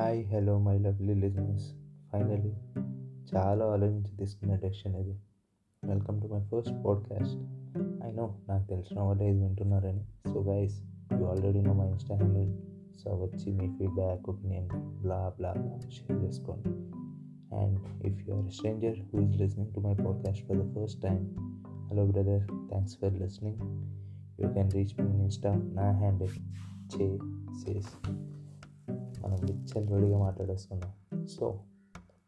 Hi hello my lovely listeners finally చాలా ఆలోచించి తీసుకున్న డెసిషన్ ఇది. Welcome to my first podcast I know నాకు తెలిసిన వాళ్ళే ఇది వింటున్నారని. So guys you already know my insta handle so వచ్చి మీ feedback opinion blah blah blah share చేసుకోండి. And if you are stranger who is listening to my podcast for the first time hello brother thanks for listening you can reach me in insta నా handle చే సేస్ మనం విచ్చలవిడిగా మాట్లాడేసుకుందాం. So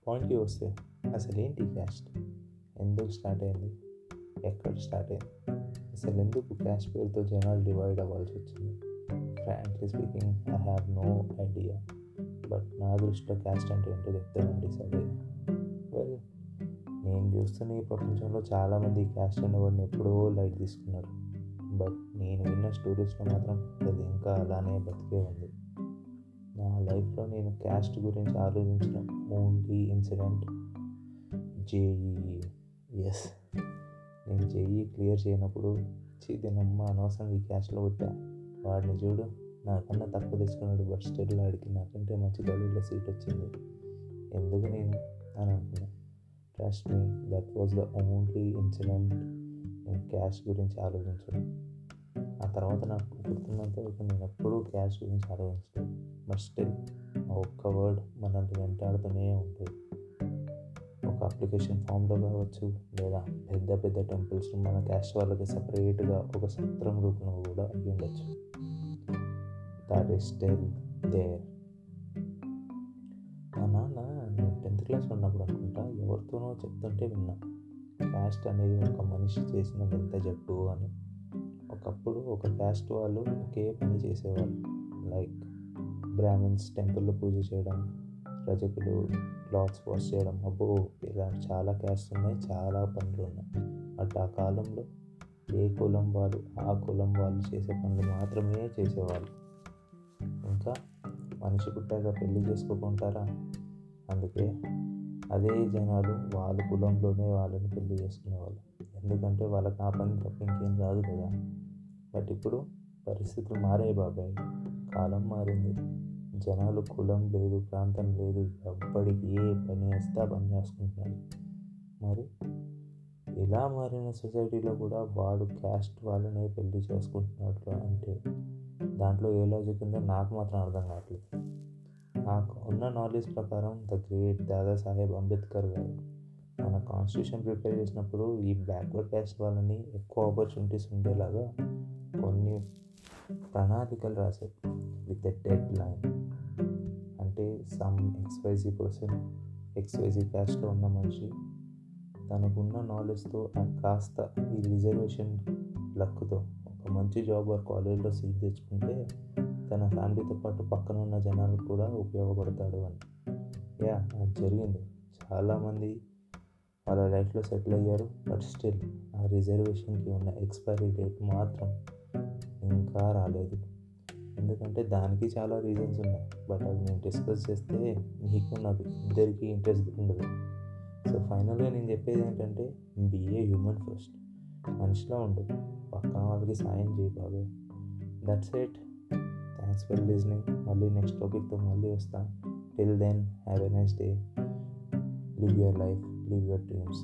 పాయింట్కి వస్తే అసలు ఏంటి క్యాస్ట్ ఎందుకు స్టార్ట్ అయింది? ఎక్కడ స్టార్ట్ అయింది? అసలు ఎందుకు క్యాస్ట్ పేరుతో జనాలు డివైడ్ అవ్వాల్సి వచ్చింది? Frankly speaking I have no idea but నా దృష్టిలో క్యాస్ట్ అంటే ఏంటో చెప్తానండి సరే వెల్ నేను చూస్తున్న ఈ ప్రపంచంలో చాలామంది క్యాస్ట్ అనే వాడిని ఎప్పుడో లైట్ తీసుకున్నారు. బట్ నేను విన్న స్టోరీస్లో మాత్రం అది ఇంకా అలానే బతికే ఉంది. నా లైఫ్లో నేను క్యాస్ట్ గురించి ఆలోచించిన ఓన్లీ ఇన్సిడెంట్ జేఈ ఎస్. నేను జేఈ క్లియర్ చేయనప్పుడు చీదినమ్మ అనవసరం ఈ క్యాస్ట్లో పెట్టా. వాడిని చూడు నాకన్నా తక్కువ తెచ్చుకున్నాడు బట్ స్టిల్ ఆడికి నాకంటే మంచి కాలేజీలో సీట్ వచ్చింది. ఎందుకు నేను? అని అనుకున్నా trust me that was the only incident నేను క్యాష్ గురించి ఆలోచించడం. ఆ తర్వాత నాకు గుర్తున్నంత వరకు నేను ఎప్పుడూ క్యాష్ గురించి ఆలోచించలేదు. బట్ స్టిల్ ఆ ఒక్క వర్డ్ మనల్ని వెంటాడుతూనే ఉంటుంది. ఒక అప్లికేషన్ ఫామ్లో కావచ్చు లేదా పెద్ద పెద్ద టెంపుల్స్ మన క్యాస్ట్ వాళ్ళకి సపరేట్గా ఒక సత్రం రూపంలో కూడా అయ్యి ఉండొచ్చు. దాట్ ఈస్ స్టిల్ దేర్ మా నాన్న నేను టెన్త్ క్లాస్ ఉన్నప్పుడు అనుకుంటా ఎవరితోనో చెప్తుంటే విన్నా క్యాస్ట్ అనేది ఒక మనిషి చేసిన వింత జట్టు అని. ఒకప్పుడు ఒక క్యాస్ట్ వాళ్ళు ఒకే పని చేసేవాళ్ళు. లైక్ బ్రాహ్మిన్స్ టెంపుల్లో పూజ చేయడం రజకులు క్లాత్స్ వాష్ చేయడం అబ్బో ఇలాంటి చాలా క్యాస్ట్ ఉన్నాయి చాలా పనులు ఉన్నాయి. బట్ ఆ కాలంలో ఏ కులం వాళ్ళు ఆ కులం వాళ్ళు చేసే పనులు మాత్రమే చేసేవాళ్ళు. ఇంకా మనిషి పుట్టాక పెళ్ళి చేసుకోకుంటారా? అందుకే అదే జనాలు వాళ్ళ కులంలోనే వాళ్ళని పెళ్ళి చేసుకునేవాళ్ళు. ఎందుకంటే వాళ్ళకి ఆ పని తప్ప ఇంకేం రాదు కదా. బట్ ఇప్పుడు పరిస్థితులు మారాయి బాబాయ్. కాలం మారింది. జనాలు కులం లేదు ప్రాంతం లేదు. ఎవ్వడికి ఏ పని వేస్తే పని చేసుకుంటున్నాడు. మరి ఇలా మారిన సొసైటీలో కూడా వాడు క్యాస్ట్ వాళ్ళనే పెళ్ళి చేసుకుంటున్నాడు అంటే దాంట్లో ఏ లాజిక్ ఉందో నాకు మాత్రం అర్థం కావట్లేదు. నాకు ఉన్న నాలెడ్జ్ ప్రకారం ద గ్రేట్ దాదాసాహెబ్ అంబేద్కర్ గారు మన కాన్స్టిట్యూషన్ ప్రిపేర్ చేసినప్పుడు ఈ బ్యాక్వర్డ్ క్యాస్ట్ వాళ్ళని ఎక్కువ ఆపర్చునిటీస్ ఉండేలాగా ప్రణాళికలు రాశారు. విత్ ఎ డెడ్ లైన్ అంటే సమ్ ఎక్స్వైజీ పర్సన్ ఎక్స్వైజీ క్యాస్ట్లో ఉన్న మనిషి తనకున్న నాలెడ్జ్తో కాస్త ఈ రిజర్వేషన్ లక్తో ఒక మంచి జాబ్ ఆర్ కాలేజ్లో సీట్ తెచ్చుకుంటే తన ఫ్యామిలీతో పాటు పక్కన ఉన్న జనాలకు కూడా ఉపయోగపడతాడు అని. యా అది జరిగింది. చాలామంది వాళ్ళ లైఫ్లో సెటిల్ అయ్యారు బట్ స్టిల్ ఆ రిజర్వేషన్కి ఉన్న ఎక్స్పైరీ డేట్ మాత్రం ఇంకా రాలేదు. ఎందుకంటే దానికి చాలా రీజన్స్ ఉన్నాయి. బట్ అది నేను డిస్కస్ చేస్తే మీకు నాకు ఇద్దరికి ఇంట్రెస్ట్ ఉండదు. సో ఫైనల్గా నేను చెప్పేది ఏంటంటే బిఏ హ్యూమన్ ఫస్ట్ మనిషిలో ఉండు. పక్కన వాళ్ళకి సాయం చేయి బాబాయ్ that's it thanks for listening మళ్ళీ నెక్స్ట్ టాపిక్తో మళ్ళీ వస్తాను till then have a nice day live your life live your dreams